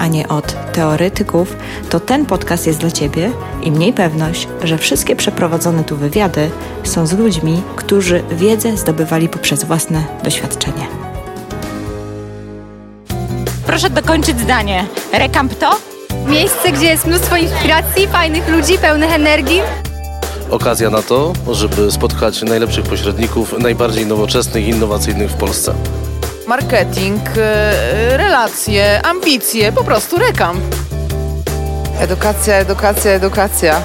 a nie od teoretyków, to ten podcast jest dla Ciebie i mniej pewność, że wszystkie przeprowadzone tu wywiady są z ludźmi, którzy wiedzę zdobywali poprzez własne doświadczenie. Proszę dokończyć zdanie. Rekamp to? Miejsce, gdzie jest mnóstwo inspiracji, fajnych ludzi, pełnych energii. Okazja na to, żeby spotkać najlepszych pośredników, najbardziej nowoczesnych i innowacyjnych w Polsce. Marketing, e, relacje, ambicje, po prostu rekam. Edukacja, edukacja, edukacja.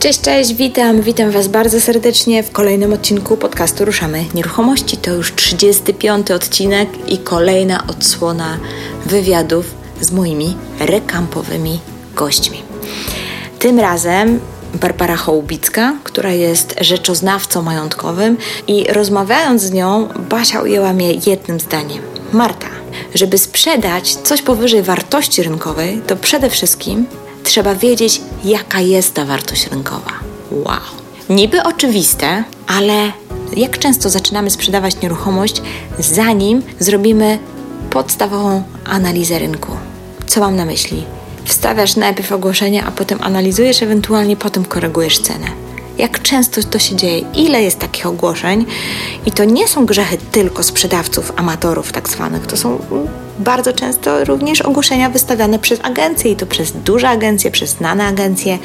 Cześć, cześć, witam, witam Was bardzo serdecznie w kolejnym odcinku podcastu Ruszamy Nieruchomości. To już 35 odcinek i kolejna odsłona wywiadów z moimi rekampowymi gośćmi. Tym razem Barbara Hołbicka, która jest rzeczoznawcą majątkowym i rozmawiając z nią, Basia ujęła mnie jednym zdaniem. Marta, żeby sprzedać coś powyżej wartości rynkowej, to przede wszystkim trzeba wiedzieć, jaka jest ta wartość rynkowa. Wow. Niby oczywiste, ale jak często zaczynamy sprzedawać nieruchomość, zanim zrobimy podstawową analizę rynku? Co mam na myśli? Wstawiasz najpierw ogłoszenie, a potem analizujesz, ewentualnie potem korygujesz cenę. Jak często to się dzieje? Ile jest takich ogłoszeń? I to nie są grzechy tylko sprzedawców, amatorów tak zwanych. To są bardzo często również ogłoszenia wystawiane przez agencje i to przez duże agencje, przez znane agencje,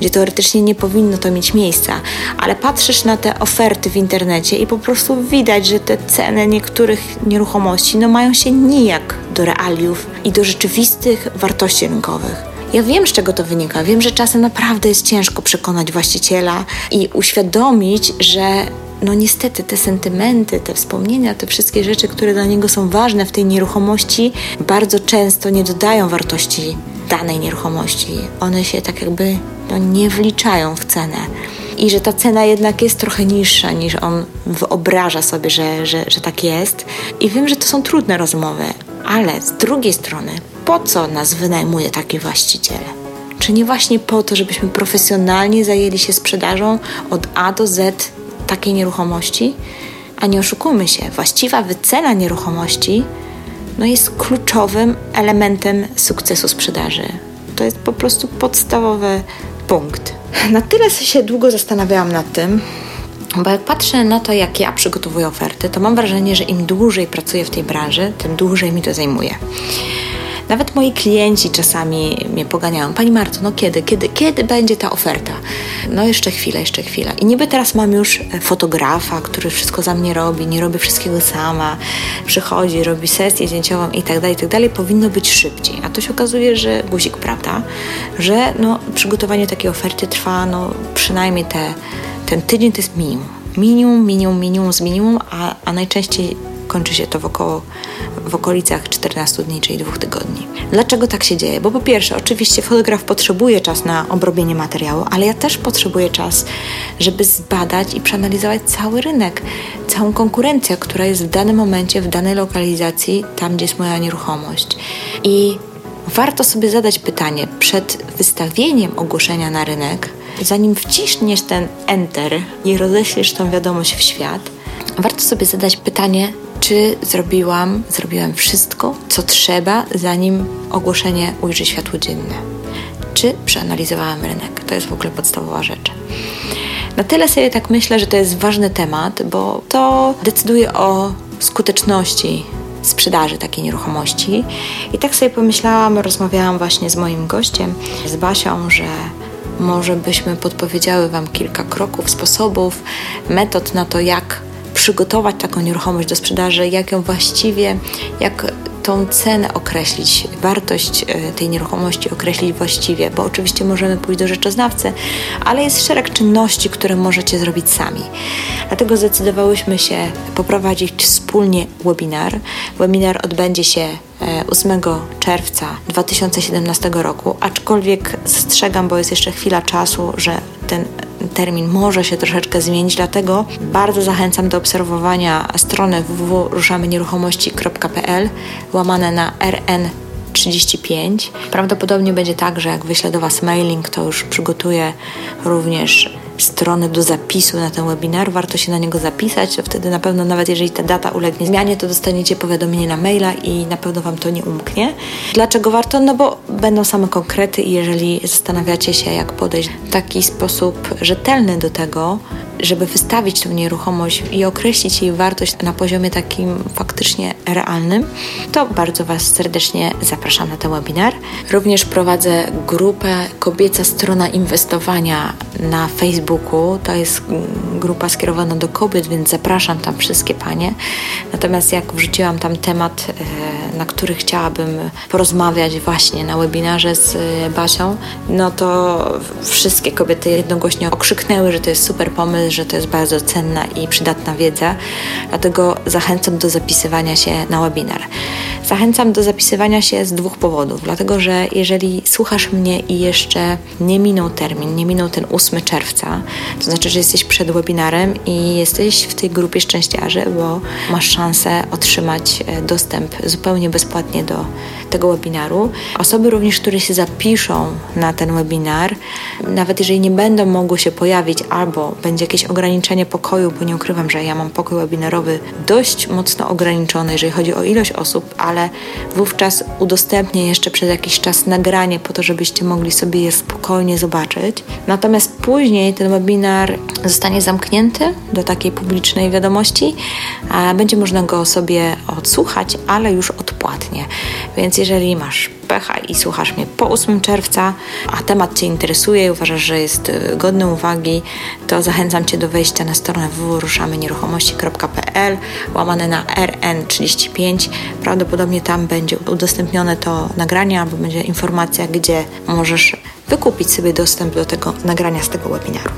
gdzie teoretycznie nie powinno to mieć miejsca. Ale patrzysz na te oferty w internecie i po prostu widać, że te ceny niektórych nieruchomości no, mają się nijak do realiów i do rzeczywistych wartości rynkowych. Ja wiem, z czego to wynika. Wiem, że czasem naprawdę jest ciężko przekonać właściciela i uświadomić, że no niestety te sentymenty, te wspomnienia, te wszystkie rzeczy, które dla niego są ważne w tej nieruchomości, bardzo często nie dodają wartości danej nieruchomości. One się tak jakby no, nie wliczają w cenę. I że ta cena jednak jest trochę niższa niż on wyobraża sobie, że, że, że tak jest. I wiem, że to są trudne rozmowy, ale z drugiej strony, po co nas wynajmuje taki właściciel? Czy nie właśnie po to, żebyśmy profesjonalnie zajęli się sprzedażą od A do Z takiej nieruchomości? A nie oszukujmy się, właściwa wycena nieruchomości no jest kluczowym elementem sukcesu sprzedaży. To jest po prostu podstawowy punkt. Na tyle się długo zastanawiałam nad tym, bo jak patrzę na to, jak ja przygotowuję oferty, to mam wrażenie, że im dłużej pracuję w tej branży, tym dłużej mi to zajmuje. Nawet moi klienci czasami mnie poganiają. Pani Marto, no kiedy, kiedy, kiedy będzie ta oferta? No jeszcze chwilę, jeszcze chwilę. I niby teraz mam już fotografa, który wszystko za mnie robi, nie robię wszystkiego sama, przychodzi, robi sesję zdjęciową i tak dalej, i tak dalej. Powinno być szybciej. A to się okazuje, że guzik, prawda? Że no, przygotowanie takiej oferty trwa no, przynajmniej te, ten tydzień to jest minimum. Minimum, minimum, minimum z minimum, a, a najczęściej kończy się to w okolicach 14 dni, czyli dwóch tygodni. Dlaczego tak się dzieje? Bo po pierwsze, oczywiście fotograf potrzebuje czas na obrobienie materiału, ale ja też potrzebuję czas, żeby zbadać i przeanalizować cały rynek, całą konkurencję, która jest w danym momencie, w danej lokalizacji, tam gdzie jest moja nieruchomość. I warto sobie zadać pytanie przed wystawieniem ogłoszenia na rynek, zanim wciśniesz ten enter i roześlesz tą wiadomość w świat, warto sobie zadać pytanie, czy zrobiłam, zrobiłem wszystko, co trzeba, zanim ogłoszenie ujrzy światło dzienne. Czy przeanalizowałam rynek? To jest w ogóle podstawowa rzecz. Na tyle sobie tak myślę, że to jest ważny temat, bo to decyduje o skuteczności sprzedaży takiej nieruchomości. I tak sobie pomyślałam, rozmawiałam właśnie z moim gościem, z Basią, że może byśmy podpowiedziały Wam kilka kroków, sposobów, metod na to, jak przygotować taką nieruchomość do sprzedaży, jak ją właściwie, jak tą cenę określić, wartość e, tej nieruchomości określić właściwie, bo oczywiście możemy pójść do rzeczoznawcy, ale jest szereg czynności, które możecie zrobić sami. Dlatego zdecydowałyśmy się poprowadzić wspólnie webinar. Webinar odbędzie się 8 czerwca 2017 roku, aczkolwiek zastrzegam, bo jest jeszcze chwila czasu, że ten termin może się troszeczkę zmienić, dlatego bardzo zachęcam do obserwowania strony www.ruszamynieruchomości.pl łamane na rn 35. Prawdopodobnie będzie tak, że jak wyślę do Was mailing, to już przygotuję również strony do zapisu na ten webinar. Warto się na niego zapisać, wtedy na pewno nawet jeżeli ta data ulegnie zmianie, to dostaniecie powiadomienie na maila i na pewno Wam to nie umknie. Dlaczego warto? No bo będą same konkrety i jeżeli zastanawiacie się, jak podejść w taki sposób rzetelny do tego, żeby wystawić tę nieruchomość i określić jej wartość na poziomie takim faktycznie realnym, to bardzo Was serdecznie zapraszam na ten webinar. Również prowadzę grupę Kobieca Strona Inwestowania na Facebooku. To jest grupa skierowana do kobiet, więc zapraszam tam wszystkie panie. Natomiast jak wrzuciłam tam temat, e, na który chciałabym porozmawiać właśnie na webinarze z Basią, no to wszystkie kobiety jednogłośnie okrzyknęły, że to jest super pomysł, że to jest bardzo cenna i przydatna wiedza. Dlatego zachęcam do zapisywania się na webinar. Zachęcam do zapisywania się z dwóch powodów. Dlatego, że jeżeli słuchasz mnie i jeszcze nie minął termin, nie minął ten 8 czerwca, to znaczy, że jesteś przed webinarem i jesteś w tej grupie szczęściarzy, bo masz szansę otrzymać e, dostęp zupełnie bezpłatnie do tego webinaru. Osoby również, które się zapiszą na ten webinar, nawet jeżeli nie będą mogły się pojawić albo będzie jakieś ograniczenie pokoju, bo nie ukrywam, że ja mam pokój webinarowy dość mocno ograniczony, jeżeli chodzi o ilość osób, ale wówczas udostępnię jeszcze przez jakiś czas nagranie po to, żebyście mogli sobie je spokojnie zobaczyć. Natomiast później ten webinar zostanie zamknięty do takiej publicznej wiadomości, będzie można go sobie odsłuchać, ale już odpłatnie. Więc jeżeli masz pecha i słuchasz mnie po 8 czerwca, a temat Cię interesuje i uważasz, że jest y, godny uwagi, to zachęcam Cię do wejścia na stronę www.ruszamynieruchomości.pl łamane na RN35. Prawdopodobnie tam będzie udostępnione to nagranie albo będzie informacja, gdzie możesz wykupić sobie dostęp do tego nagrania z tego webinaru.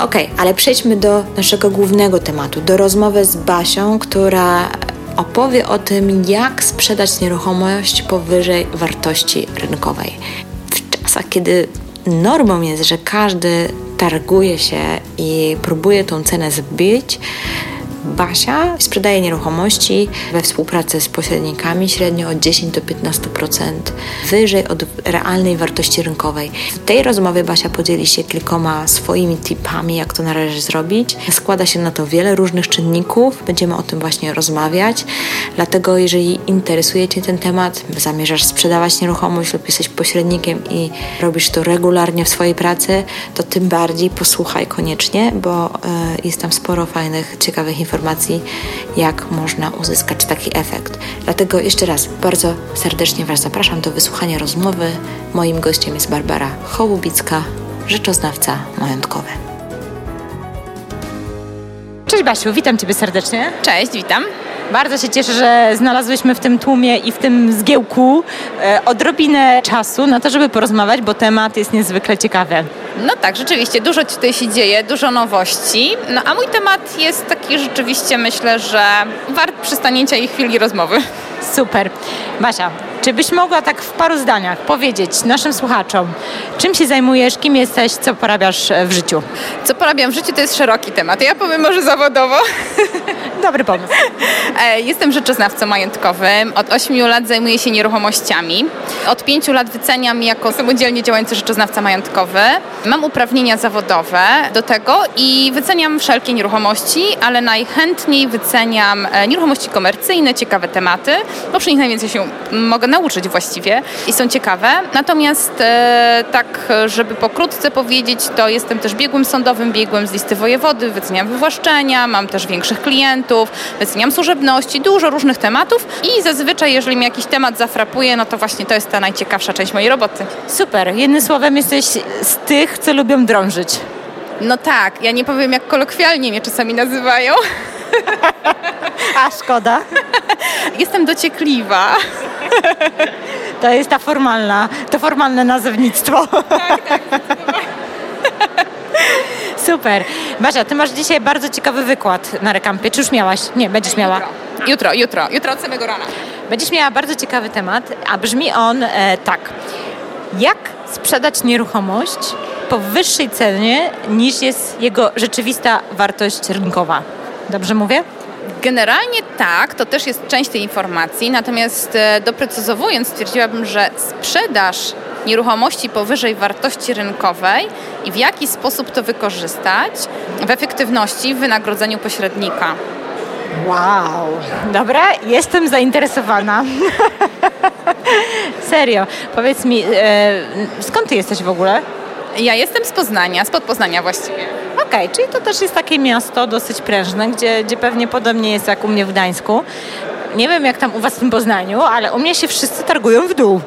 Ok, ale przejdźmy do naszego głównego tematu, do rozmowy z Basią, która opowie o tym, jak sprzedać nieruchomość powyżej wartości rynkowej. W czasach, kiedy normą jest, że każdy targuje się i próbuje tą cenę zbić, Basia sprzedaje nieruchomości we współpracy z pośrednikami średnio od 10 do 15% wyżej od realnej wartości rynkowej. W tej rozmowie Basia podzieli się kilkoma swoimi tipami, jak to należy zrobić. Składa się na to wiele różnych czynników, będziemy o tym właśnie rozmawiać. Dlatego, jeżeli interesuje Cię ten temat, zamierzasz sprzedawać nieruchomość lub jesteś pośrednikiem i robisz to regularnie w swojej pracy, to tym bardziej posłuchaj koniecznie, bo y, jest tam sporo fajnych, ciekawych informacji informacji, jak można uzyskać taki efekt. Dlatego jeszcze raz bardzo serdecznie Was zapraszam do wysłuchania rozmowy. Moim gościem jest Barbara Hołubicka, rzeczoznawca majątkowy. Cześć Basiu, witam Ciebie serdecznie. Cześć, witam. Bardzo się cieszę, że znalazłyśmy w tym tłumie i w tym zgiełku e, odrobinę czasu na to, żeby porozmawiać, bo temat jest niezwykle ciekawy. No tak, rzeczywiście, dużo tutaj się dzieje, dużo nowości. No a mój temat jest taki rzeczywiście, myślę, że wart przystanięcia i chwili rozmowy. Super. Basia, czy byś mogła tak w paru zdaniach powiedzieć naszym słuchaczom, czym się zajmujesz, kim jesteś, co porabiasz w życiu? Co porabiam w życiu to jest szeroki temat. Ja powiem może zawodowo. Dobry pomysł. E, jestem rzeczoznawcą majątkowym. Od 8 lat zajmuję się nieruchomościami. Od 5 lat wyceniam jako samodzielnie działający rzeczoznawca majątkowy. Mam uprawnienia zawodowe do tego i wyceniam wszelkie nieruchomości, ale najchętniej wyceniam e, nieruchomości komercyjne, ciekawe tematy, bo przy nich najwięcej się mogę nauczyć właściwie i są ciekawe. Natomiast e, tak, żeby pokrótce powiedzieć, to jestem też biegłym sądowym, biegłym z listy wojewody, wyceniam wywłaszczenia, mam też większych klientów, wyceniam służebności, dużo różnych tematów i zazwyczaj, jeżeli mi jakiś temat zafrapuje, no to właśnie to jest ta najciekawsza część mojej roboty. Super. Jednym słowem jesteś z tych, co lubią drążyć. No tak, ja nie powiem jak kolokwialnie mnie czasami nazywają. A szkoda. Jestem dociekliwa. To jest ta formalna, to formalne nazewnictwo. Tak, tak. Super. Basia, ty masz dzisiaj bardzo ciekawy wykład na rekampie. Czy już miałaś? Nie, będziesz miała. Jutro, jutro, jutro od samego rana. Będziesz miała bardzo ciekawy temat, a brzmi on e, tak. Jak sprzedać nieruchomość po wyższej cenie niż jest jego rzeczywista wartość rynkowa? Dobrze mówię? Generalnie tak, to też jest część tej informacji, natomiast e, doprecyzowując stwierdziłabym, że sprzedaż nieruchomości powyżej wartości rynkowej i w jaki sposób to wykorzystać w efektywności w wynagrodzeniu pośrednika. Wow, dobra, jestem zainteresowana. Serio, powiedz mi, e, skąd ty jesteś w ogóle? Ja jestem z Poznania, spod Poznania właściwie. Okej, okay, czyli to też jest takie miasto dosyć prężne, gdzie, gdzie pewnie podobnie jest jak u mnie w Gdańsku. Nie wiem jak tam u was w tym Poznaniu, ale u mnie się wszyscy targują w dół.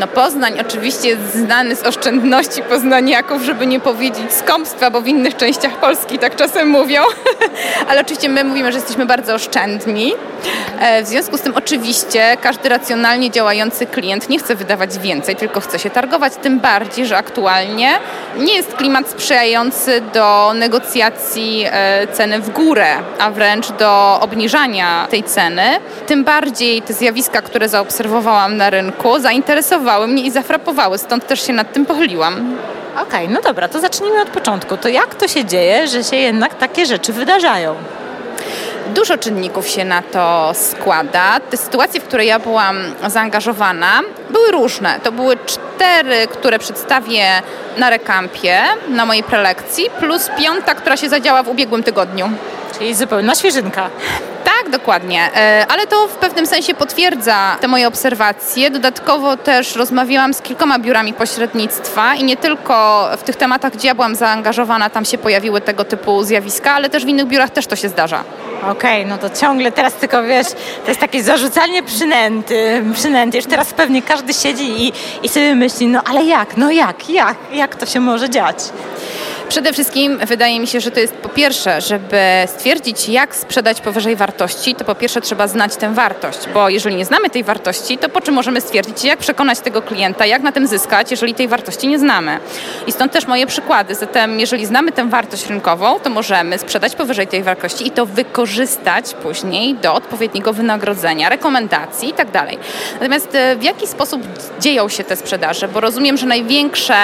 No Poznań oczywiście jest znany z oszczędności poznaniaków, żeby nie powiedzieć skąpstwa, bo w innych częściach Polski tak czasem mówią. Ale oczywiście my mówimy, że jesteśmy bardzo oszczędni. E, w związku z tym oczywiście każdy racjonalnie działający klient nie chce wydawać więcej, tylko chce się targować. Tym bardziej, że aktualnie nie jest klimat sprzyjający do negocjacji e, ceny w górę, a wręcz do obniżania tej ceny. Tym bardziej te zjawiska, które zaobserwowałam na rynku, zainteresowały zainteresowały mnie i zafrapowały, stąd też się nad tym pochyliłam. Okej, okay, no dobra, to zacznijmy od początku. To jak to się dzieje, że się jednak takie rzeczy wydarzają? Dużo czynników się na to składa. Te sytuacje, w które ja byłam zaangażowana, były różne. To były cztery, które przedstawię na rekampie, na mojej prelekcji, plus piąta, która się zadziała w ubiegłym tygodniu. Czyli zupełna świeżynka. Dokładnie. E, ale to w pewnym sensie potwierdza te moje obserwacje. Dodatkowo też rozmawiałam z kilkoma biurami pośrednictwa i nie tylko w tych tematach, gdzie ja byłam zaangażowana, tam się pojawiły tego typu zjawiska, ale też w innych biurach też to się zdarza. Okej, okay, no to ciągle teraz tylko wiesz, to jest takie zarzucanie przynęty, przynęty. Już teraz pewnie każdy siedzi i, i sobie myśli, no ale jak, no jak, jak, jak to się może dziać? Przede wszystkim wydaje mi się, że to jest po pierwsze, żeby stwierdzić, jak sprzedać powyżej wartości, to po pierwsze trzeba znać tę wartość, bo jeżeli nie znamy tej wartości, to po czym możemy stwierdzić, jak przekonać tego klienta, jak na tym zyskać, jeżeli tej wartości nie znamy. I stąd też moje przykłady. Zatem, jeżeli znamy tę wartość rynkową, to możemy sprzedać powyżej tej wartości i to wykorzystać później do odpowiedniego wynagrodzenia, rekomendacji i tak. Natomiast e, w jaki sposób dzieją się te sprzedaże? Bo rozumiem, że największe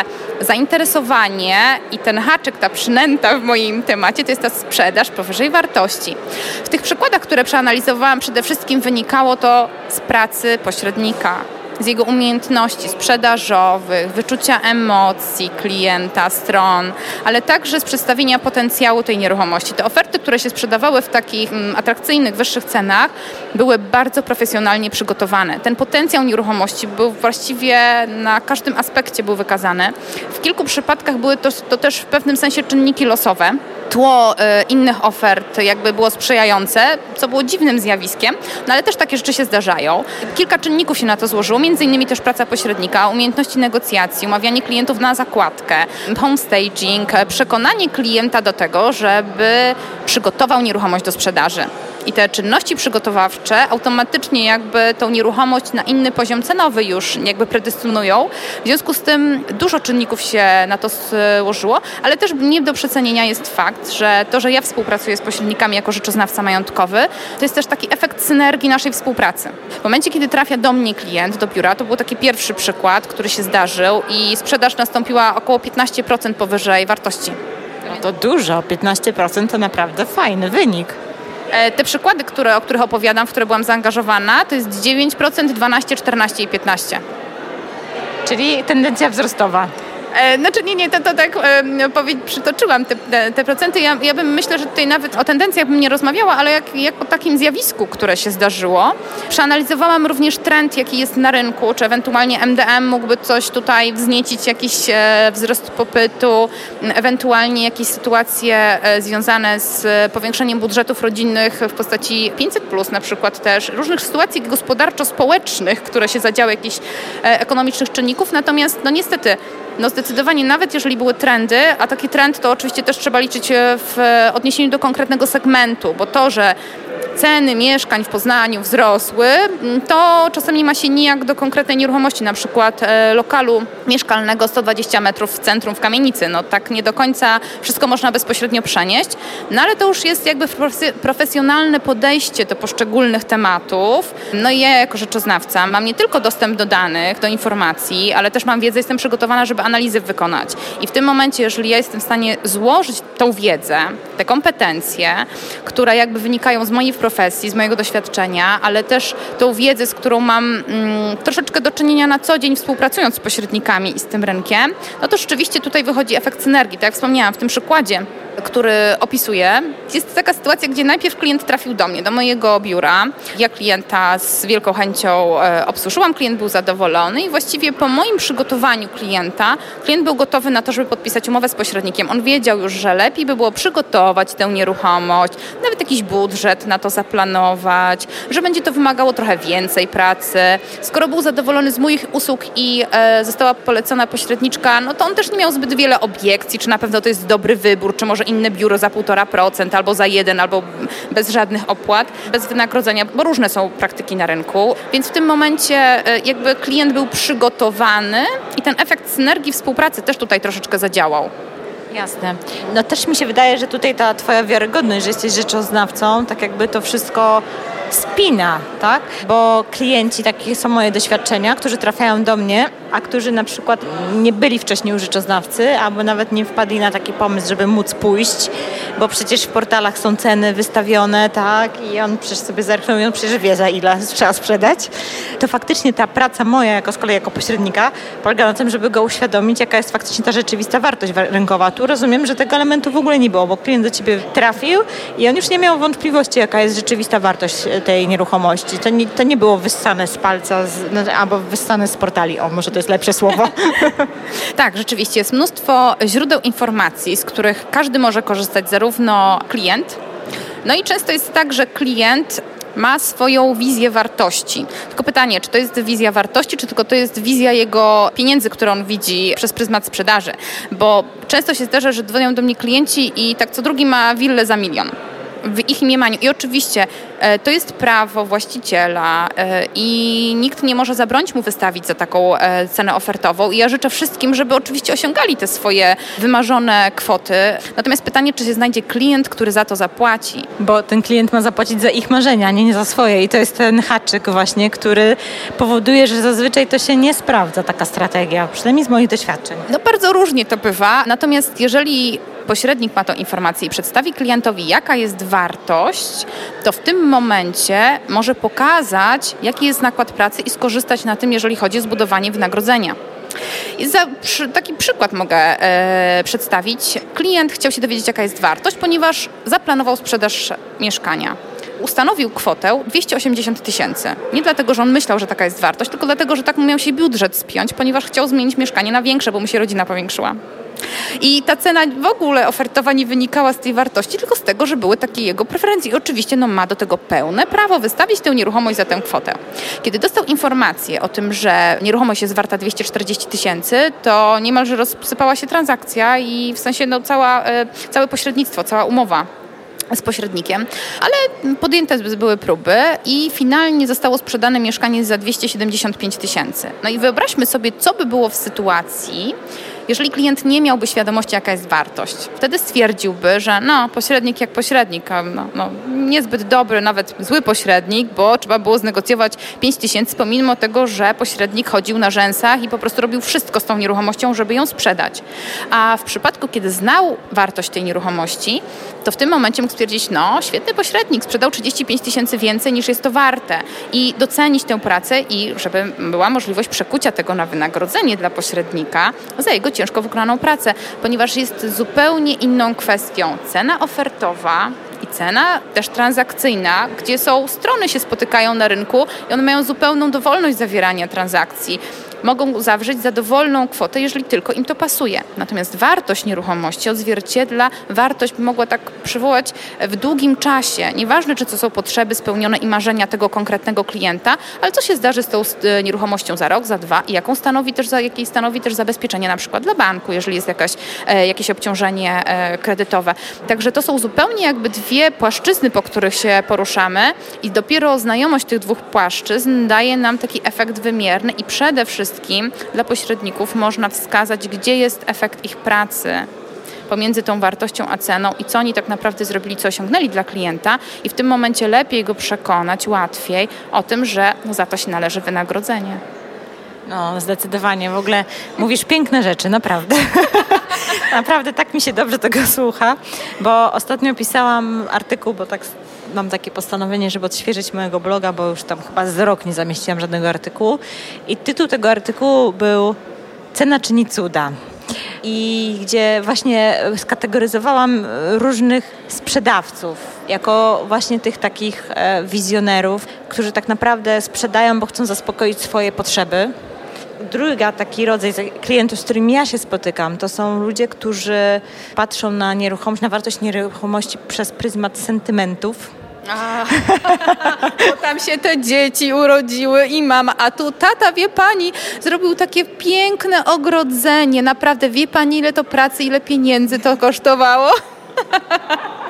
zainteresowanie i ten haczyk, ta przynęta w moim temacie to jest ta sprzedaż powyżej wartości. W tych przykładach, które przeanalizowałam, przede wszystkim wynikało to z pracy pośrednika z jego umiejętności sprzedażowych, wyczucia emocji klienta, stron, ale także z przedstawienia potencjału tej nieruchomości. Te oferty, które się sprzedawały w takich mm, atrakcyjnych, wyższych cenach, były bardzo profesjonalnie przygotowane. Ten potencjał nieruchomości był właściwie na każdym aspekcie był wykazany. W kilku przypadkach były to, to też w pewnym sensie czynniki losowe tło e, innych ofert jakby było sprzyjające, co było dziwnym zjawiskiem, no ale też takie rzeczy się zdarzają. Kilka czynników się na to złożyło, między innymi też praca pośrednika, umiejętności negocjacji, umawianie klientów na zakładkę, homestaging, przekonanie klienta do tego, żeby przygotował nieruchomość do sprzedaży i te czynności przygotowawcze automatycznie jakby tą nieruchomość na inny poziom cenowy już jakby predestynują. W związku z tym dużo czynników się na to złożyło, ale też nie do przecenienia jest fakt, że to, że ja współpracuję z pośrednikami jako rzeczoznawca majątkowy, to jest też taki efekt synergii naszej współpracy. W momencie, kiedy trafia do mnie klient, do biura, to był taki pierwszy przykład, który się zdarzył i sprzedaż nastąpiła około 15% powyżej wartości. No to dużo, 15% to naprawdę fajny wynik. E, te przykłady, które, o których opowiadam, w które byłam zaangażowana, to jest 9%, 12, 14 i 15. Czyli tendencja wzrostowa. E, znaczy nie, nie, to, to tak przytoczyłam te, te, procenty. Ja, ja bym myślę, że tutaj nawet o tendencjach bym nie rozmawiała, ale jak, jak o takim zjawisku, które się zdarzyło. Przeanalizowałam również trend, jaki jest na rynku, czy ewentualnie MDM mógłby coś tutaj wzniecić, jakiś e, wzrost popytu, ewentualnie jakieś sytuacje e, związane z powiększeniem budżetów rodzinnych w postaci 500 plus na przykład też, różnych sytuacji gospodarczo-społecznych, które się zadziały, jakichś ekonomicznych czynników. Natomiast no niestety no zdecydowanie nawet jeżeli były trendy, a taki trend to oczywiście też trzeba liczyć e, w odniesieniu do konkretnego segmentu, bo to, że ceny mieszkań w Poznaniu wzrosły, to czasem nie ma się nijak do konkretnej nieruchomości, na przykład e, lokalu mieszkalnego 120 metrów w centrum w kamienicy. No tak nie do końca wszystko można bezpośrednio przenieść, no ale to już jest jakby profesjonalne podejście do poszczególnych tematów. No i ja jako rzeczoznawca mam nie tylko dostęp do danych, do informacji, ale też mam wiedzę, jestem przygotowana, żeby analizy wykonać. I w tym momencie, jeżeli ja jestem w stanie złożyć tą wiedzę, te kompetencje, które jakby wynikają z mojej profesji, z mojego doświadczenia, ale też tą wiedzę, z którą mam mm, troszeczkę do czynienia na co dzień współpracując z pośrednikami i z tym rynkiem, no to rzeczywiście tutaj wychodzi efekt synergii. Tak jak wspomniałam w tym przykładzie, który opisuję. Jest taka sytuacja, gdzie najpierw klient trafił do mnie, do mojego biura. Ja klienta z wielką chęcią e, obsłużyłam, klient był zadowolony i właściwie po moim przygotowaniu klienta, klient był gotowy na to, żeby podpisać umowę z pośrednikiem. On wiedział już, że lepiej by było przygotować tę nieruchomość, nawet jakiś budżet na to zaplanować, że będzie to wymagało trochę więcej pracy. Skoro był zadowolony z moich usług i e, została polecona pośredniczka, no to on też nie miał zbyt wiele obiekcji, czy na pewno to jest dobry wybór, czy może inne biuro za 1,5% albo za 1, albo bez żadnych opłat, bez wynagrodzenia, bo różne są praktyki na rynku. Więc w tym momencie e, jakby klient był przygotowany i ten efekt synergii współpracy też tutaj troszeczkę zadziałał. Jasne. No też mi się wydaje, że tutaj ta twoja wiarygodność, że jesteś rzeczoznawcą, tak jakby to wszystko spina, tak? Bo klienci, takie są moje doświadczenia, którzy trafiają do mnie, a którzy na przykład nie byli wcześniej u rzeczoznawcy, albo nawet nie wpadli na taki pomysł, żeby móc pójść, bo przecież w portalach są ceny wystawione, tak? I on przecież sobie zerknął i on przecież wie, za ile trzeba sprzedać. To faktycznie ta praca moja, jako z kolei jako pośrednika, polega na tym, żeby go uświadomić, jaka jest faktycznie ta rzeczywista wartość rynkowa. Tu rozumiem, że tego elementu w ogóle nie było, bo klient do ciebie trafił i on już nie miał wątpliwości, jaka jest rzeczywista wartość tej nieruchomości. To nie, to nie było wyssane z palca z, no, albo wyssane z portali. O, może to jest lepsze słowo. tak, rzeczywiście jest mnóstwo źródeł informacji, z których każdy może korzystać, zarówno klient, no i często jest tak, że klient ma swoją wizję wartości. Tylko pytanie, czy to jest wizja wartości, czy tylko to jest wizja jego pieniędzy, które on widzi przez pryzmat sprzedaży. Bo często się zdarza, że dzwonią do mnie klienci i tak co drugi ma willę za milion w ich mniemaniu. I oczywiście e, to jest prawo właściciela e, i nikt nie może zabronić mu wystawić za taką e, cenę ofertową. I ja życzę wszystkim, żeby oczywiście osiągali te swoje wymarzone kwoty. Natomiast pytanie, czy się znajdzie klient, który za to zapłaci. Bo ten klient ma zapłacić za ich marzenia, nie, nie za swoje. I to jest ten haczyk właśnie, który powoduje, że zazwyczaj to się nie sprawdza, taka strategia, przynajmniej z moich doświadczeń. No bardzo różnie to bywa. Natomiast jeżeli pośrednik ma tą informację i przedstawi klientowi, jaka jest wartość, to w tym momencie może pokazać, jaki jest nakład pracy i skorzystać na tym, jeżeli chodzi o zbudowanie wynagrodzenia. I za przy, taki przykład mogę e, przedstawić. Klient chciał się dowiedzieć, jaka jest wartość, ponieważ zaplanował sprzedaż mieszkania ustanowił kwotę 280 tysięcy. Nie dlatego, że on myślał, że taka jest wartość, tylko dlatego, że tak miał się budżet spiąć, ponieważ chciał zmienić mieszkanie na większe, bo mu się rodzina powiększyła. I ta cena w ogóle ofertowa nie wynikała z tej wartości, tylko z tego, że były takie jego preferencje. I oczywiście no, ma do tego pełne prawo wystawić tę nieruchomość za tę kwotę. Kiedy dostał informację o tym, że nieruchomość jest warta 240 tysięcy, to niemalże rozsypała się transakcja i w sensie no, cała, e, całe pośrednictwo, cała umowa z pośrednikiem, ale podjęte były próby i finalnie zostało sprzedane mieszkanie za 275 tysięcy. No i wyobraźmy sobie, co by było w sytuacji, jeżeli klient nie miałby świadomości, jaka jest wartość, wtedy stwierdziłby, że no, pośrednik jak pośrednik, no, no, niezbyt dobry, nawet zły pośrednik, bo trzeba było znegocjować 5 tysięcy, pomimo tego, że pośrednik chodził na rzęsach i po prostu robił wszystko z tą nieruchomością, żeby ją sprzedać. A w przypadku, kiedy znał wartość tej nieruchomości, to w tym momencie mógł stwierdzić, no, świetny pośrednik, sprzedał 35 tysięcy więcej niż jest to warte i docenić tę pracę i żeby była możliwość przekucia tego na wynagrodzenie dla pośrednika za jego ciężko wykonaną pracę, ponieważ jest zupełnie inną kwestią cena ofertowa i cena też transakcyjna, gdzie są strony się spotykają na rynku i one mają zupełną dowolność zawierania transakcji mogą zawrzeć za dowolną kwotę, jeżeli tylko im to pasuje. Natomiast wartość nieruchomości odzwierciedla wartość, mogła tak przywołać w długim czasie. Nieważne, czy to są potrzeby spełnione i marzenia tego konkretnego klienta, ale co się zdarzy z tą e, nieruchomością za rok, za dwa i jaką stanowi też, jakiej stanowi też zabezpieczenie na przykład dla banku, jeżeli jest jakaś, e, jakieś obciążenie kredytowe. Także to są zupełnie jakby dwie płaszczyzny, po których się poruszamy i dopiero znajomość tych dwóch płaszczyzn daje nam taki efekt wymierny i przede wszystkim dla pośredników można wskazać, gdzie jest efekt ich pracy pomiędzy tą wartością a ceną i co oni tak naprawdę zrobili, co osiągnęli dla klienta i w tym momencie lepiej go przekonać, łatwiej o tym, że no za to się należy wynagrodzenie. No, zdecydowanie. W ogóle mówisz piękne rzeczy, naprawdę. naprawdę tak mi się dobrze tego słucha, bo ostatnio pisałam artykuł, bo tak mam takie postanowienie, żeby odświeżyć mojego bloga, bo już tam chyba z rok nie zamieściłam żadnego artykułu. I tytuł tego artykułu był Cena czyni cuda i gdzie właśnie skategoryzowałam różnych sprzedawców jako właśnie tych takich e, wizjonerów, którzy tak naprawdę sprzedają, bo chcą zaspokoić swoje potrzeby druga taki rodzaj klientów, z którymi ja się spotykam, to są ludzie, którzy patrzą na nieruchomość, na wartość nieruchomości przez pryzmat sentymentów. A, bo tam się te dzieci urodziły i mama, a tu tata, wie pani, zrobił takie piękne ogrodzenie. Naprawdę, wie pani, ile to pracy, ile pieniędzy to kosztowało?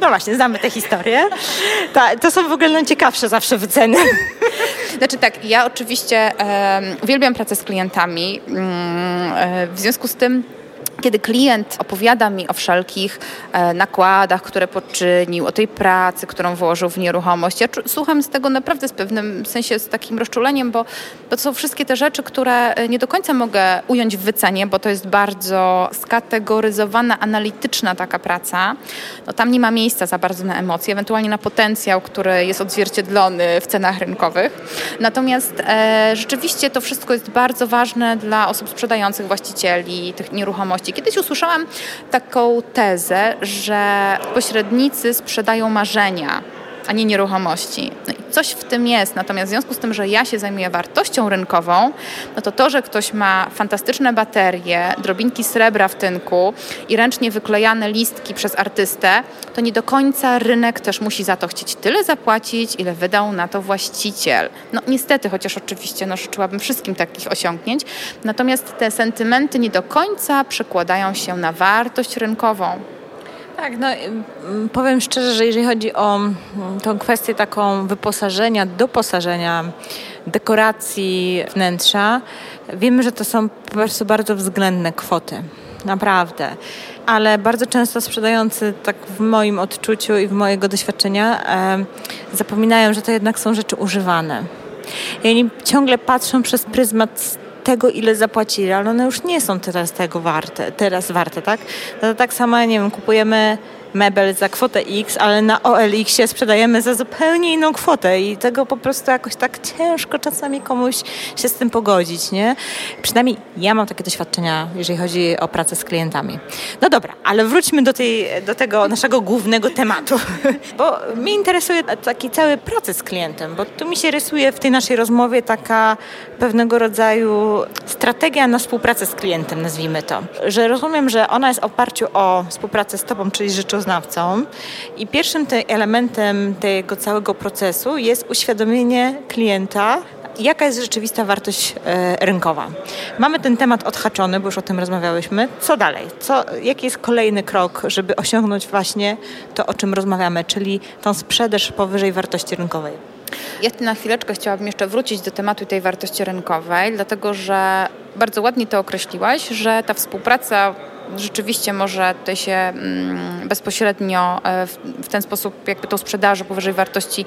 No właśnie, znamy tę historię. Ta, to są w ogóle najciekawsze zawsze wyceny. Znaczy tak, ja oczywiście um, uwielbiam pracę z klientami. Um, w związku z tym kiedy klient opowiada mi o wszelkich e, nakładach, które poczynił, o tej pracy, którą włożył w nieruchomość, ja słucham z tego naprawdę z pewnym sensie, z takim rozczuleniem, bo, to są wszystkie te rzeczy, które e, nie do końca mogę ująć w wycenie, bo to jest bardzo skategoryzowana, analityczna taka praca. No, tam nie ma miejsca za bardzo na emocje, ewentualnie na potencjał, który jest odzwierciedlony w cenach rynkowych. Natomiast e, rzeczywiście to wszystko jest bardzo ważne dla osób sprzedających, właścicieli tych nieruchomości, Kiedyś usłyszałam taką tezę, że pośrednicy sprzedają marzenia a nie nieruchomości. No i coś w tym jest, natomiast w związku z tym, że ja się zajmuję wartością rynkową, no to to, że ktoś ma fantastyczne baterie, drobinki srebra w tynku i ręcznie wyklejane listki przez artystę, to nie do końca rynek też musi za to chcieć tyle zapłacić, ile wydał na to właściciel. No niestety, chociaż oczywiście no, życzyłabym wszystkim takich osiągnięć, natomiast te sentymenty nie do końca przekładają się na wartość rynkową. Tak, no powiem szczerze, że jeżeli chodzi o tą kwestię taką wyposażenia, doposażenia, dekoracji wnętrza, wiemy, że to są po prostu bardzo względne kwoty. Naprawdę. Ale bardzo często sprzedający, tak w moim odczuciu i w mojego doświadczenia, zapominają, że to jednak są rzeczy używane. I oni ciągle patrzą przez pryzmat tego, ile zapłacili, ale one już nie są teraz tego warte, teraz warte, tak? No to tak samo, nie wiem, kupujemy mebel za kwotę X, ale na OLX-ie sprzedajemy za zupełnie inną kwotę i tego po prostu jakoś tak ciężko czasami komuś się z tym pogodzić, nie? Przynajmniej ja mam takie doświadczenia, jeżeli chodzi o pracę z klientami. No dobra, ale wróćmy do, tej, do tego naszego głównego tematu, bo mnie interesuje taki cały proces z klientem, bo tu mi się rysuje w tej naszej rozmowie taka pewnego rodzaju strategia na współpracę z klientem, nazwijmy to. Że rozumiem, że ona jest w oparciu o współpracę z Tobą, czyli rzeczoznawcą i pierwszym elementem tego całego procesu jest uświadomienie klienta, jaka jest rzeczywista wartość e, rynkowa. Mamy ten temat odhaczony, bo już o tym rozmawiałyśmy. Co dalej? Co, jaki jest kolejny krok, żeby osiągnąć właśnie to, o czym rozmawiamy, czyli tą sprzedaż powyżej wartości rynkowej? Ja na chwileczkę chciałabym jeszcze wrócić do tematu tej wartości rynkowej, dlatego że bardzo ładnie to określiłaś, że ta współpraca rzeczywiście może tutaj się mm, bezpośrednio e, w ten sposób jakby tą sprzedaży powyżej wartości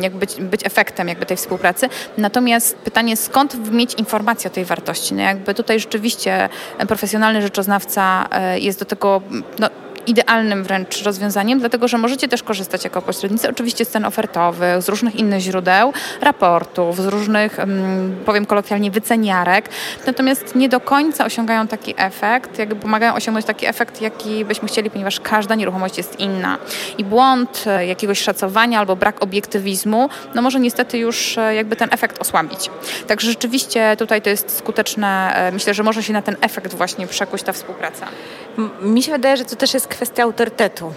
jakby być, być efektem jakby tej współpracy. Natomiast pytanie, skąd mieć informację o tej wartości? No jakby tutaj rzeczywiście profesjonalny rzeczoznawca e, jest do tego no, idealnym wręcz rozwiązaniem, dlatego że możecie też korzystać jako pośrednicy oczywiście z cen ofertowych, z różnych innych źródeł, raportów, z różnych, mm, powiem kolokwialnie, wyceniarek, natomiast nie do końca osiągają taki efekt, jakby pomagają osiągnąć taki efekt, jaki byśmy chcieli, ponieważ każda nieruchomość jest inna. I błąd e, jakiegoś szacowania albo brak obiektywizmu, no może niestety już e, jakby ten efekt osłabić. Także rzeczywiście tutaj to jest skuteczne. E, myślę, że może się na ten efekt właśnie przekuć ta współpraca. Mi się wydaje, że to też jest kwestia autorytetu.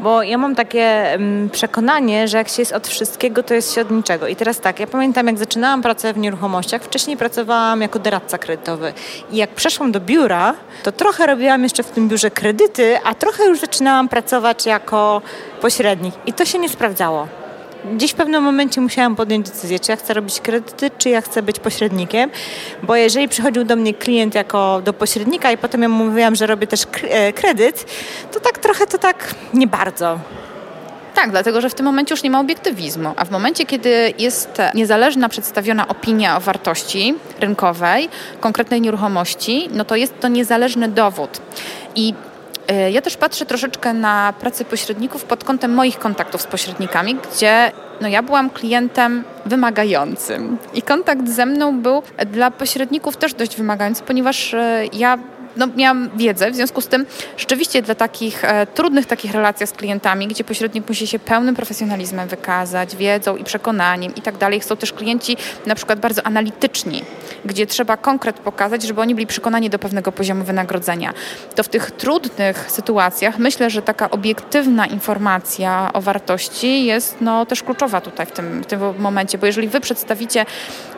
Bo ja mam takie um, przekonanie, że jak się jest od wszystkiego, to jest się od niczego. I teraz tak, ja pamiętam, jak zaczynałam pracę w nieruchomościach, wcześniej pracowałam jako doradca kredytowy. I jak przeszłam do biura, to trochę robiłam jeszcze w tym biurze kredyty, a trochę już zaczynałam pracować jako pośrednik. I to się nie sprawdzało gdzieś w pewnym momencie musiałam podjąć decyzję, czy ja chcę robić kredyty, czy ja chcę być pośrednikiem, bo jeżeli przychodził do mnie klient jako do pośrednika i potem ja mu mówiłam, że robię też e, kredyt, to tak trochę to tak nie bardzo. Tak, dlatego że w tym momencie już nie ma obiektywizmu, a w momencie, kiedy jest niezależna przedstawiona opinia o wartości rynkowej konkretnej nieruchomości, no to jest to niezależny dowód. I ja też patrzę troszeczkę na pracę pośredników pod kątem moich kontaktów z pośrednikami, gdzie no ja byłam klientem wymagającym i kontakt ze mną był dla pośredników też dość wymagający, ponieważ e, ja no, miałam wiedzę, w związku z tym rzeczywiście dla takich e, trudnych takich relacji z klientami, gdzie pośrednik musi się pełnym profesjonalizmem wykazać, wiedzą i przekonaniem i tak dalej. Są też klienci na przykład bardzo analityczni, gdzie trzeba konkret pokazać, żeby oni byli przekonani do pewnego poziomu wynagrodzenia. To w tych trudnych sytuacjach myślę, że taka obiektywna informacja o wartości jest no, też kluczowa tutaj w tym, w tym momencie, bo jeżeli wy przedstawicie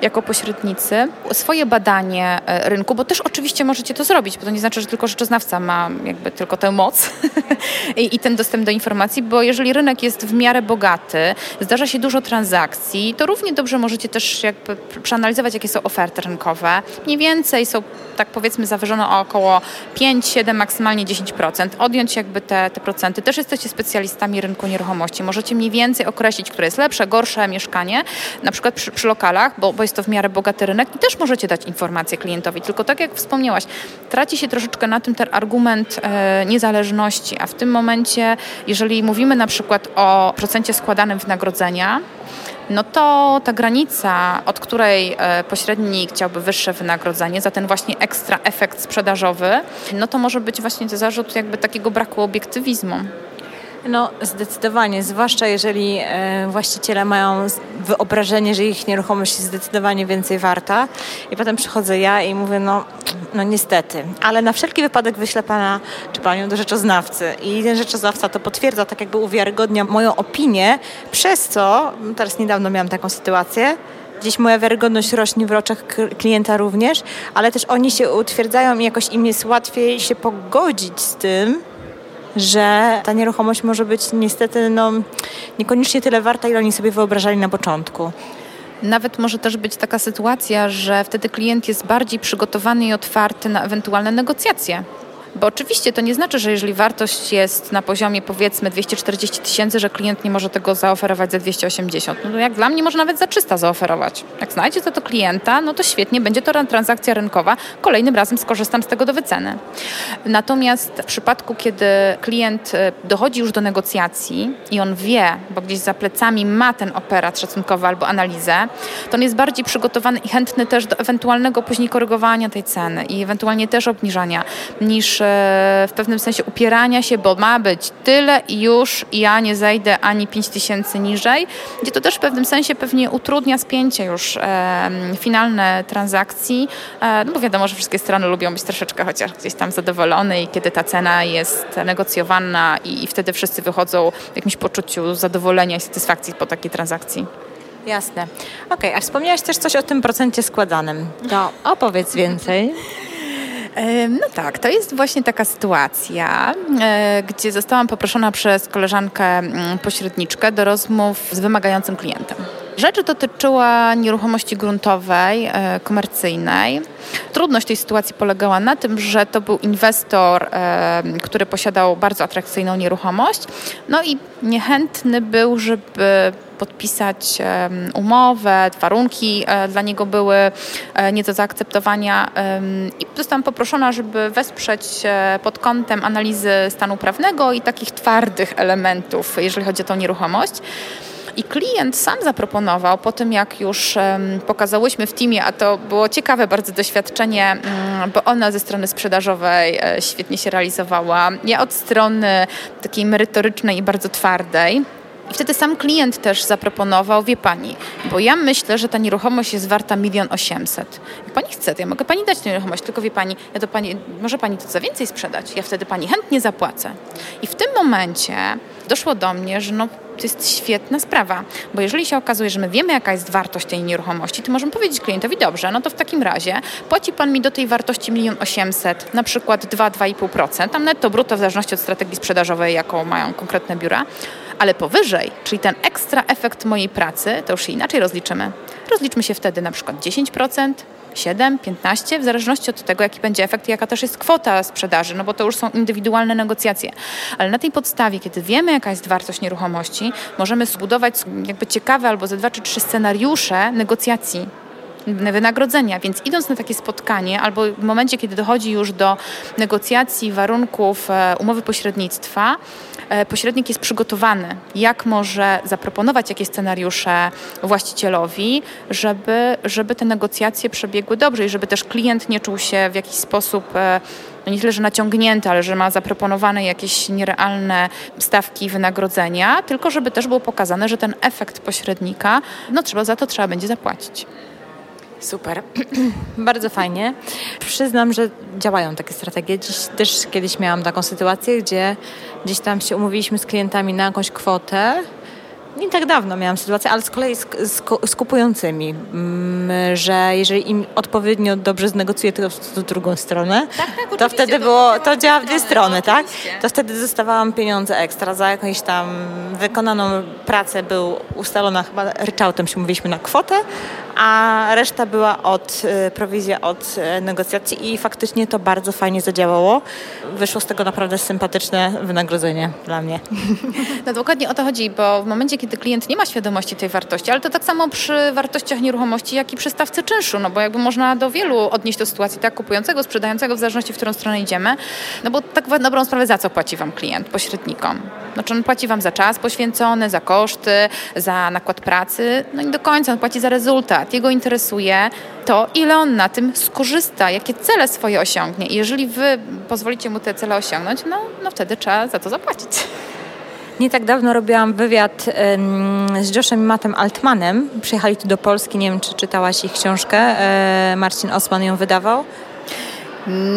jako pośrednicy swoje badanie e, rynku, bo też oczywiście możecie to zrobić, bo to nie znaczy, że tylko rzeczoznawca ma jakby tylko tę moc I, i ten dostęp do informacji, bo jeżeli rynek jest w miarę bogaty, zdarza się dużo transakcji, to równie dobrze możecie też jakby przeanalizować, jakie są oferty rynkowe. Mniej więcej są, tak powiedzmy, zawyżone o około 5, 7, maksymalnie 10%. Odjąć jakby te, te procenty. Też jesteście specjalistami rynku nieruchomości. Możecie mniej więcej określić, które jest lepsze, gorsze mieszkanie, na przykład przy, przy lokalach, bo, bo jest to w miarę bogaty rynek i też możecie dać informację klientowi. Tylko tak jak wspomniałaś, traci się troszeczkę na tym ten argument e, niezależności, a w tym momencie, jeżeli mówimy na przykład o procencie składanym wynagrodzenia, no to ta granica, od której e, pośrednik chciałby wyższe wynagrodzenie za ten właśnie ekstra efekt sprzedażowy, no to może być właśnie zarzut jakby takiego braku obiektywizmu. No, zdecydowanie, zwłaszcza jeżeli e, właściciele mają wyobrażenie, że ich nieruchomość jest zdecydowanie więcej warta. I potem przychodzę ja i mówię, no, no niestety, ale na wszelki wypadek wyślę pana czy panią do rzeczoznawcy. I ten rzeczoznawca to potwierdza, tak jakby uwiarygodnia moją opinię, przez co, teraz niedawno miałam taką sytuację, gdzieś moja wiarygodność rośnie w oczach klienta również, ale też oni się utwierdzają i jakoś im jest łatwiej się pogodzić z tym, że ta nieruchomość może być niestety no, niekoniecznie tyle warta, ile oni sobie wyobrażali na początku. Nawet może też być taka sytuacja, że wtedy klient jest bardziej przygotowany i otwarty na ewentualne negocjacje. Bo oczywiście to nie znaczy, że jeżeli wartość jest na poziomie powiedzmy 240 tysięcy, że klient nie może tego zaoferować za 280. No to jak dla mnie może nawet za 300 zaoferować. Jak znajdzie to do klienta, no to świetnie, będzie to transakcja rynkowa. Kolejnym razem skorzystam z tego do wyceny. Natomiast w przypadku, kiedy klient e, dochodzi już do negocjacji i on wie, bo gdzieś za plecami ma ten operat szacunkowy albo analizę, to on jest bardziej przygotowany i chętny też do ewentualnego później korygowania tej ceny i ewentualnie też obniżania niż w pewnym sensie upierania się, bo ma być tyle i już ja nie zejdę ani 5 tysięcy niżej, gdzie to też w pewnym sensie pewnie utrudnia spięcie już finalne transakcji, e, no bo wiadomo, że wszystkie strony lubią być troszeczkę chociaż gdzieś tam zadowolone i kiedy ta cena jest negocjowana i, i wtedy wszyscy wychodzą w jakimś poczuciu zadowolenia i satysfakcji po takiej transakcji. Jasne. Okej, okay, a wspomniałaś też coś o tym procencie składanym. To opowiedz więcej. No tak, to jest właśnie taka sytuacja, e, gdzie zostałam poproszona przez koleżankę mm, pośredniczkę do rozmów z wymagającym klientem. Rzecz dotyczyła nieruchomości gruntowej, e, komercyjnej. Trudność tej sytuacji polegała na tym, że to był inwestor, e, który posiadał bardzo atrakcyjną nieruchomość, no i niechętny był, żeby podpisać umowę, warunki e, dla niego były nie do zaakceptowania i zostałam poproszona, żeby wesprzeć pod kątem analizy stanu prawnego i takich twardych elementów, jeżeli chodzi o tą nieruchomość. I klient sam zaproponował, po tym jak już pokazałyśmy w teamie, a to było ciekawe bardzo doświadczenie, um, bo ona ze strony sprzedażowej e, świetnie się realizowała. Ja od strony takiej merytorycznej i bardzo twardej. I wtedy sam klient też zaproponował, wie pani, bo ja myślę, że ta nieruchomość jest warta milion osiemset. Pani chce, to ja mogę pani dać tę nieruchomość, tylko wie pani, ja to pani, może pani to za więcej sprzedać, ja wtedy pani chętnie zapłacę. I w tym momencie doszło do mnie, że no to jest świetna sprawa, bo jeżeli się okazuje, że my wiemy, jaka jest wartość tej nieruchomości, to możemy powiedzieć klientowi, dobrze, no to w takim razie płaci Pan mi do tej wartości 1 800 na przykład 2-2,5%, tam netto brutto w zależności od strategii sprzedażowej, jaką mają konkretne biura, ale powyżej, czyli ten ekstra efekt mojej pracy, to już się inaczej rozliczymy. Rozliczmy się wtedy na przykład 10%, 7, 15, w zależności od tego, jaki będzie efekt i jaka też jest kwota sprzedaży, no bo to już są indywidualne negocjacje. Ale na tej podstawie, kiedy wiemy, jaka jest wartość nieruchomości, możemy zbudować jakby ciekawe albo ze dwa czy trzy scenariusze negocjacji wynagrodzenia. Więc idąc na takie spotkanie, albo w momencie, kiedy dochodzi już do negocjacji warunków e, umowy pośrednictwa, pośrednik jest przygotowany, jak może zaproponować jakieś scenariusze właścicielowi, żeby, żeby te negocjacje przebiegły dobrze i żeby też klient nie czuł się w jakiś sposób e, no nie tyle, że naciągnięty, ale że ma zaproponowane jakieś nierealne stawki wynagrodzenia, tylko żeby też było pokazane, że ten efekt pośrednika, no trzeba za to trzeba będzie zapłacić. Super, bardzo fajnie. Przyznam, że działają takie strategie. Dziś też kiedyś miałam taką sytuację, gdzie gdzieś tam się umówiliśmy z klientami na jakąś kwotę nie tak dawno miałam sytuację, ale z kolei z, z, z kupującymi, mm, że jeżeli im odpowiednio dobrze znegocjuję to w drugą stronę, tak, tak, to wtedy było, to działa w dwie strony, tak? To wtedy dostawałam pieniądze ekstra za jakąś tam wykonaną pracę, był ustalona chyba ryczałtem się mówiliśmy na kwotę, a reszta była od y, prowizja od y, negocjacji i faktycznie to bardzo fajnie zadziałało. Wyszło z tego naprawdę sympatyczne wynagrodzenie dla mnie. No dokładnie o to chodzi, bo w momencie, kiedy klient nie ma świadomości tej wartości, ale to tak samo przy wartościach nieruchomości, jak i przy stawce czynszu, no bo jakby można do wielu odnieść do sytuacji, tak, kupującego, sprzedającego, w zależności w którą stronę idziemy, no bo tak w dobrą sprawę za co płaci Wam klient, pośrednikom? Znaczy on płaci Wam za czas poświęcony, za koszty, za nakład pracy, no i do końca on płaci za rezultat. Jego interesuje to, ile on na tym skorzysta, jakie cele swoje osiągnie. I jeżeli Wy pozwolicie mu te cele osiągnąć, no, no wtedy trzeba za to zapłacić. Nie tak dawno robiłam wywiad z Joshem Mattem Altmanem. Przyjechali tu do Polski, nie wiem czy czytałaś ich książkę. E, Marcin Osman ją wydawał.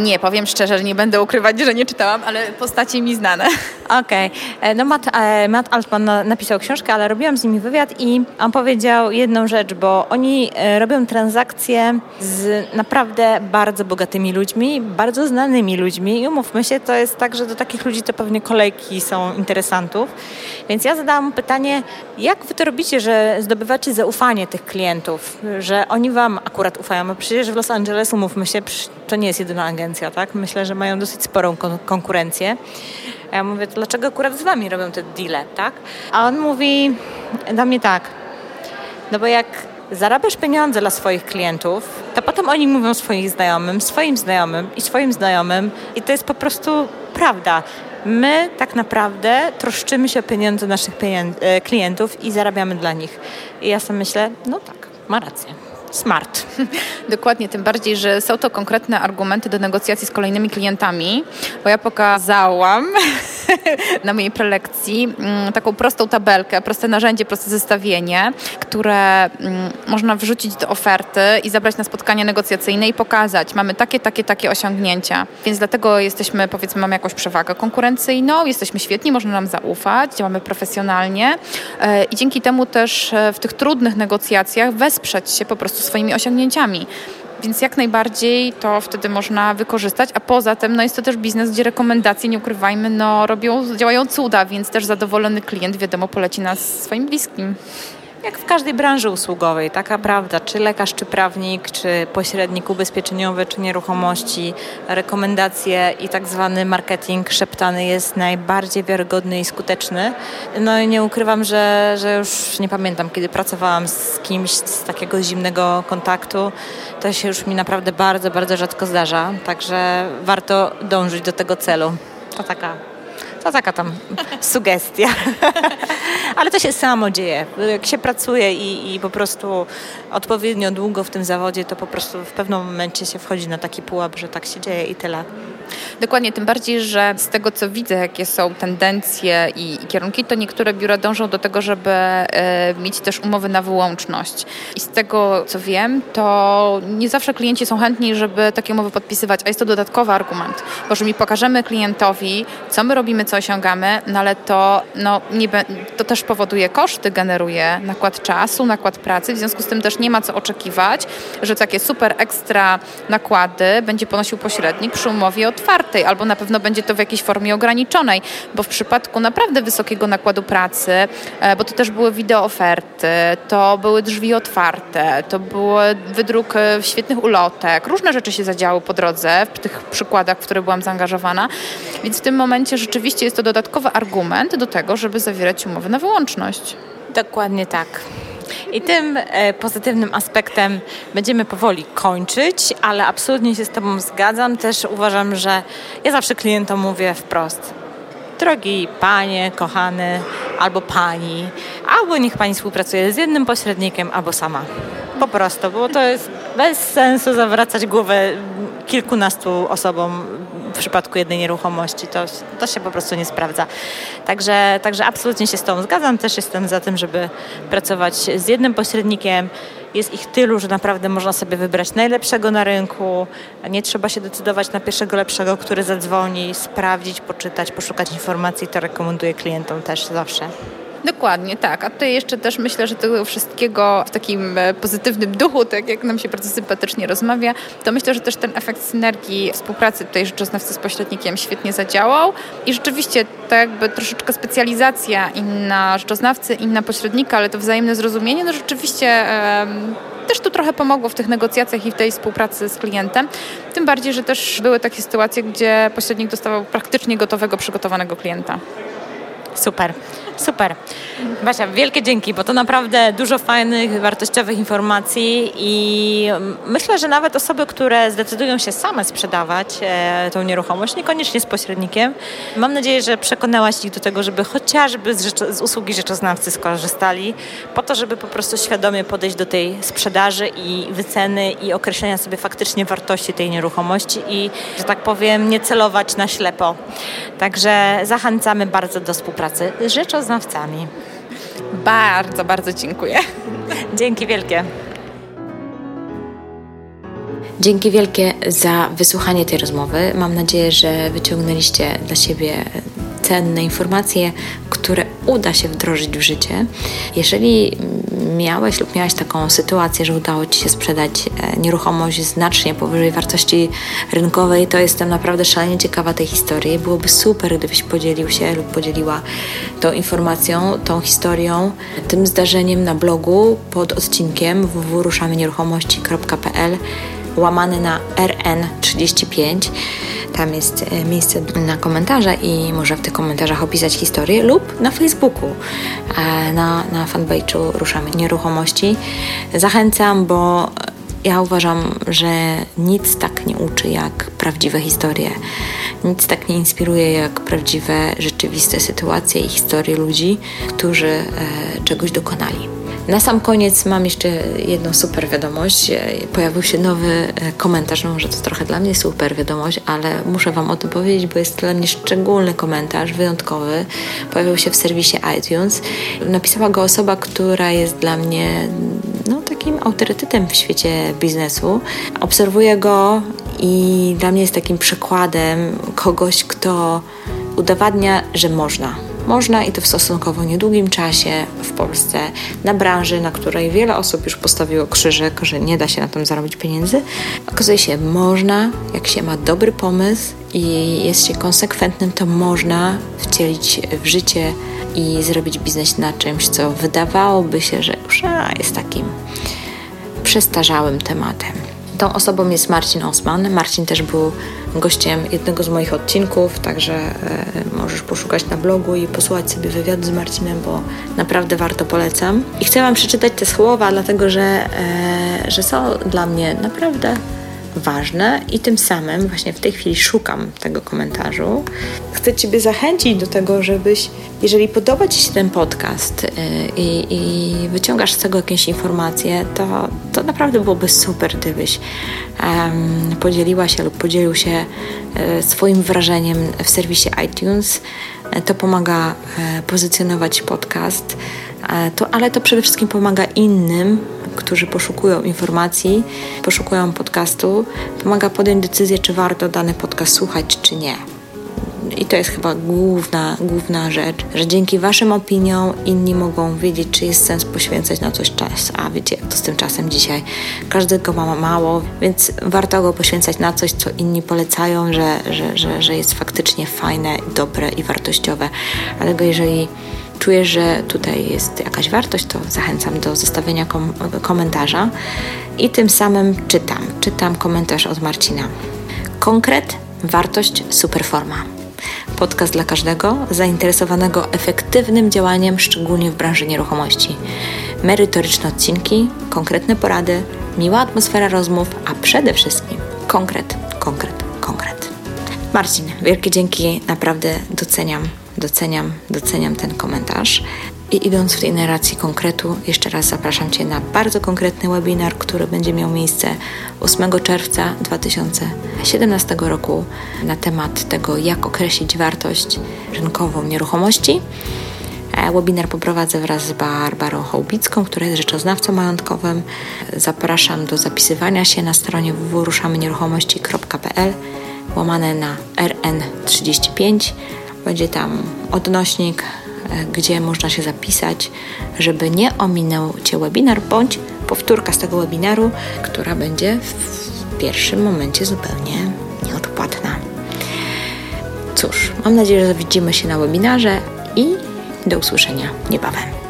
Nie, powiem szczerze, że nie będę ukrywać, że nie czytałam, ale postacie mi znane. Okej. Okay. E, no Matt, e, Matt Altman napisał książkę, ale robiłam z nimi wywiad i on powiedział jedną rzecz, bo oni e, robią transakcje z naprawdę bardzo bogatymi ludźmi, bardzo znanymi ludźmi i umówmy się, to jest tak, że do takich ludzi to pewnie kolejki są interesantów. Więc ja zadałam pytanie, jak wy to robicie, że zdobywacie zaufanie tych klientów, że oni wam akurat ufają, bo przecież w Los Angeles, umówmy się, to nie jest jedyna agencja, tak? Myślę, że mają dosyć sporą kon konkurencję. Ja mówię, dlaczego akurat z wami robią te deale, tak? A on mówi do mnie tak, no bo jak zarabiasz pieniądze dla swoich klientów, to potem oni mówią swoim znajomym, swoim znajomym i swoim znajomym i to jest po prostu prawda. My tak naprawdę troszczymy się o pieniądze naszych e, klientów i zarabiamy dla nich. I ja sobie myślę, no tak, ma rację smart. Dokładnie, tym bardziej, że są to konkretne argumenty do negocjacji z kolejnymi klientami, bo ja pokazałam na mojej prelekcji mm, taką prostą tabelkę, proste narzędzie, proste zestawienie, które mm, można wrzucić do oferty i zabrać na spotkanie negocjacyjne i pokazać, mamy takie, takie, takie osiągnięcia. Więc dlatego jesteśmy, powiedzmy, mamy jakąś przewagę konkurencyjną, jesteśmy świetni, można nam zaufać, działamy profesjonalnie e, i dzięki temu też e, w tych trudnych negocjacjach wesprzeć się po prostu swoimi osiągnięciami. Więc jak najbardziej to wtedy można wykorzystać, a poza tym no jest to też biznes, gdzie rekomendacje, nie ukrywajmy, no robią, działają cuda, więc też zadowolony klient wiadomo poleci nas swoim bliskim. Jak w każdej branży usługowej, taka prawda, czy lekarz, czy prawnik, czy pośrednik ubezpieczeniowy, czy nieruchomości, rekomendacje i tak zwany marketing szeptany jest najbardziej wiarygodny i skuteczny. No i nie ukrywam, że, że już nie pamiętam, kiedy pracowałam z kimś z takiego zimnego kontaktu, to się już mi naprawdę bardzo, bardzo rzadko zdarza, także warto dążyć do tego celu. To taka to taka tam sugestia. Ale to się samo dzieje. Jak się pracuje i, i po prostu odpowiednio długo w tym zawodzie, to po prostu w pewnym momencie się wchodzi na taki pułap, że tak się dzieje i tyle. Dokładnie, tym bardziej, że z tego co widzę, jakie są tendencje i, i kierunki, to niektóre biura dążą do tego, żeby e, mieć też umowy na wyłączność. I z tego co wiem, to nie zawsze klienci są chętni, żeby takie umowy podpisywać, a jest to dodatkowy argument, bo że mi pokażemy klientowi, co my robimy, co osiągamy, no ale to, no, nie, to też powoduje koszty, generuje nakład czasu, nakład pracy, w związku z tym też nie ma co oczekiwać, że takie super ekstra nakłady będzie ponosił pośrednik przy umowie otwartej, albo na pewno będzie to w jakiejś formie ograniczonej, bo w przypadku naprawdę wysokiego nakładu pracy, e, bo to też były wideo oferty, to były drzwi otwarte, to był wydruk e, świetnych ulotek, różne rzeczy się zadziały po drodze w tych przykładach, w które byłam zaangażowana, więc w tym momencie rzeczywiście jest to dodatkowy argument do tego, żeby zawierać umowy na wyłączność. Dokładnie tak. I tym e, pozytywnym aspektem będziemy powoli kończyć, ale absolutnie się z Tobą zgadzam. Też uważam, że ja zawsze klientom mówię wprost. Drogi panie, kochany, albo pani, albo niech pani współpracuje z jednym pośrednikiem, albo sama. Po prostu, bo to jest bez sensu zawracać głowę kilkunastu osobom w przypadku jednej nieruchomości. To, to się po prostu nie sprawdza. Także, także absolutnie się z Tobą zgadzam. Też jestem za tym, żeby pracować z jednym pośrednikiem. Jest ich tylu, że naprawdę można sobie wybrać najlepszego na rynku. Nie trzeba się decydować na pierwszego lepszego, który zadzwoni, sprawdzić, poczytać, poszukać informacji. To rekomenduję klientom też zawsze. Dokładnie, tak. A tutaj jeszcze też myślę, że tego wszystkiego w takim e, pozytywnym duchu, tak jak nam się bardzo sympatycznie rozmawia, to myślę, że też ten efekt synergii współpracy tutaj rzeczoznawcy z pośrednikiem świetnie zadziałał i rzeczywiście tak jakby troszeczkę specjalizacja inna rzeczoznawcy, inna pośrednika, ale to wzajemne zrozumienie, no rzeczywiście też tu trochę pomogło w tych negocjacjach i w tej współpracy z klientem. Tym bardziej, że też były takie sytuacje, gdzie pośrednik dostawał praktycznie gotowego, przygotowanego klienta. Super. Super. Basia, wielkie dzięki, bo to naprawdę dużo fajnych, wartościowych informacji i myślę, że nawet osoby, które zdecydują się same sprzedawać e, tą nieruchomość, niekoniecznie z pośrednikiem, mam nadzieję, że przekonałaś ich do tego, żeby chociażby z, rzeczo- z usługi rzeczoznawcy skorzystali, po to, żeby po prostu świadomie podejść do tej sprzedaży i wyceny i określenia sobie faktycznie wartości tej nieruchomości i, że tak powiem, nie celować na ślepo. Także zachęcamy bardzo do współpracy z rzeczoznawcami. Bardzo, bardzo dziękuję. Dzięki wielkie. Dzięki wielkie za wysłuchanie tej rozmowy. Mam nadzieję, że wyciągnęliście dla siebie cenne informacje, które uda się wdrożyć w życie. Jeżeli miałeś lub miałaś taką sytuację, że udało Ci się sprzedać e, nieruchomość znacznie powyżej wartości rynkowej, to jestem naprawdę szalenie ciekawa tej historii. Byłoby super, gdybyś podzielił się lub podzieliła tą informacją, tą historią, tym zdarzeniem na blogu pod odcinkiem www.ruszamynieruchomości.pl łamany na RN35. Tam jest e, miejsce na komentarze i może w tych komentarzach opisać historię lub na Facebooku, e, na, na fanpage'u Ruszamy Nieruchomości. Zachęcam, bo ja uważam, że nic tak nie uczy jak prawdziwe historie. Nic tak nie inspiruje jak prawdziwe, rzeczywiste sytuacje i historie ludzi, którzy e, czegoś dokonali. Na sam koniec mam jeszcze jedną super wiadomość. Pojawił się nowy e, komentarz, no może to trochę dla mnie super wiadomość, ale muszę Wam o tym powiedzieć, bo jest dla mnie szczególny komentarz, wyjątkowy. Pojawił się w serwisie iTunes. Napisała go osoba, która jest dla mnie no, takim autorytetem w świecie biznesu. Obserwuję go i dla mnie jest takim przykładem kogoś, kto udowadnia, że można można i to w stosunkowo niedługim czasie w Polsce na branży, na której wiele osób już postawiło krzyżyk, że nie da się na tym zarobić pieniędzy. Okazuje się, można, jak się ma dobry pomysł i jest się konsekwentnym, to można wcielić w życie i zrobić biznes na czymś, co wydawałoby się, że już zawsze jest takim przestarzałym tematem. Tą osobą jest Marcin Osman. Marcin też był gościem jednego z moich odcinków, także e, możesz poszukać na blogu i posłuchać sobie wywiadu z Marcinem, bo naprawdę warto polecam. I chcę Wam przeczytać te słowa, dlatego że, e, że są dla mnie naprawdę ważne i tym samym właśnie w tej chwili szukam tego komentarzu. Chcę Ciebie zachęcić do tego, żebyś, jeżeli podoba Ci się ten podcast yy, i wyciągasz z tego jakieś informacje, to, to naprawdę byłoby super, gdybyś um, podzieliła się lub podzielił się yy, swoim wrażeniem w serwisie iTunes. To pomaga yy, pozycjonować podcast, to, ale to przede wszystkim pomaga innym którzy poszukują informacji, poszukują podcastu, pomaga podjąć decyzję, czy warto dany podcast słuchać, czy nie. I to jest chyba główna, główna rzecz, że dzięki Waszym opiniom inni mogą wiedzieć, czy jest sens poświęcać na coś czas. A wiecie, to z tym czasem dzisiaj. Każdy go ma mało, więc warto go poświęcać na coś, co inni polecają, że, że, że, że jest faktycznie fajne, dobre i wartościowe. Dlatego jeżeli czuję, że tutaj jest jakaś wartość, to zachęcam do zostawienia kom komentarza i tym samym czytam. Czytam komentarz od Marcina. Konkret, wartość, superforma. Podcast dla każdego zainteresowanego efektywnym działaniem, szczególnie w branży nieruchomości. Merytoryczne odcinki, konkretne porady, miła atmosfera rozmów, a przede wszystkim konkret, konkret, konkret. Marcin, wielkie dzięki, naprawdę doceniam doceniam, doceniam ten komentarz. I idąc w tej narracji konkretu, jeszcze raz zapraszam Cię na bardzo konkretny webinar, który będzie miał miejsce 8 czerwca 2017 roku na temat tego, jak określić wartość rynkową nieruchomości. E, webinar poprowadzę wraz z Barbarą Hołbicką, która jest rzeczoznawcą majątkowym. Zapraszam do zapisywania się na stronie www.ruszamynieruchomości.pl łamane na RN35 będzie tam odnośnik, e, gdzie można się zapisać, żeby nie ominął Cię webinar, bądź powtórka z tego webinaru, która będzie w pierwszym momencie zupełnie nieodpłatna. Cóż, mam nadzieję, że widzimy się na webinarze i do usłyszenia niebawem.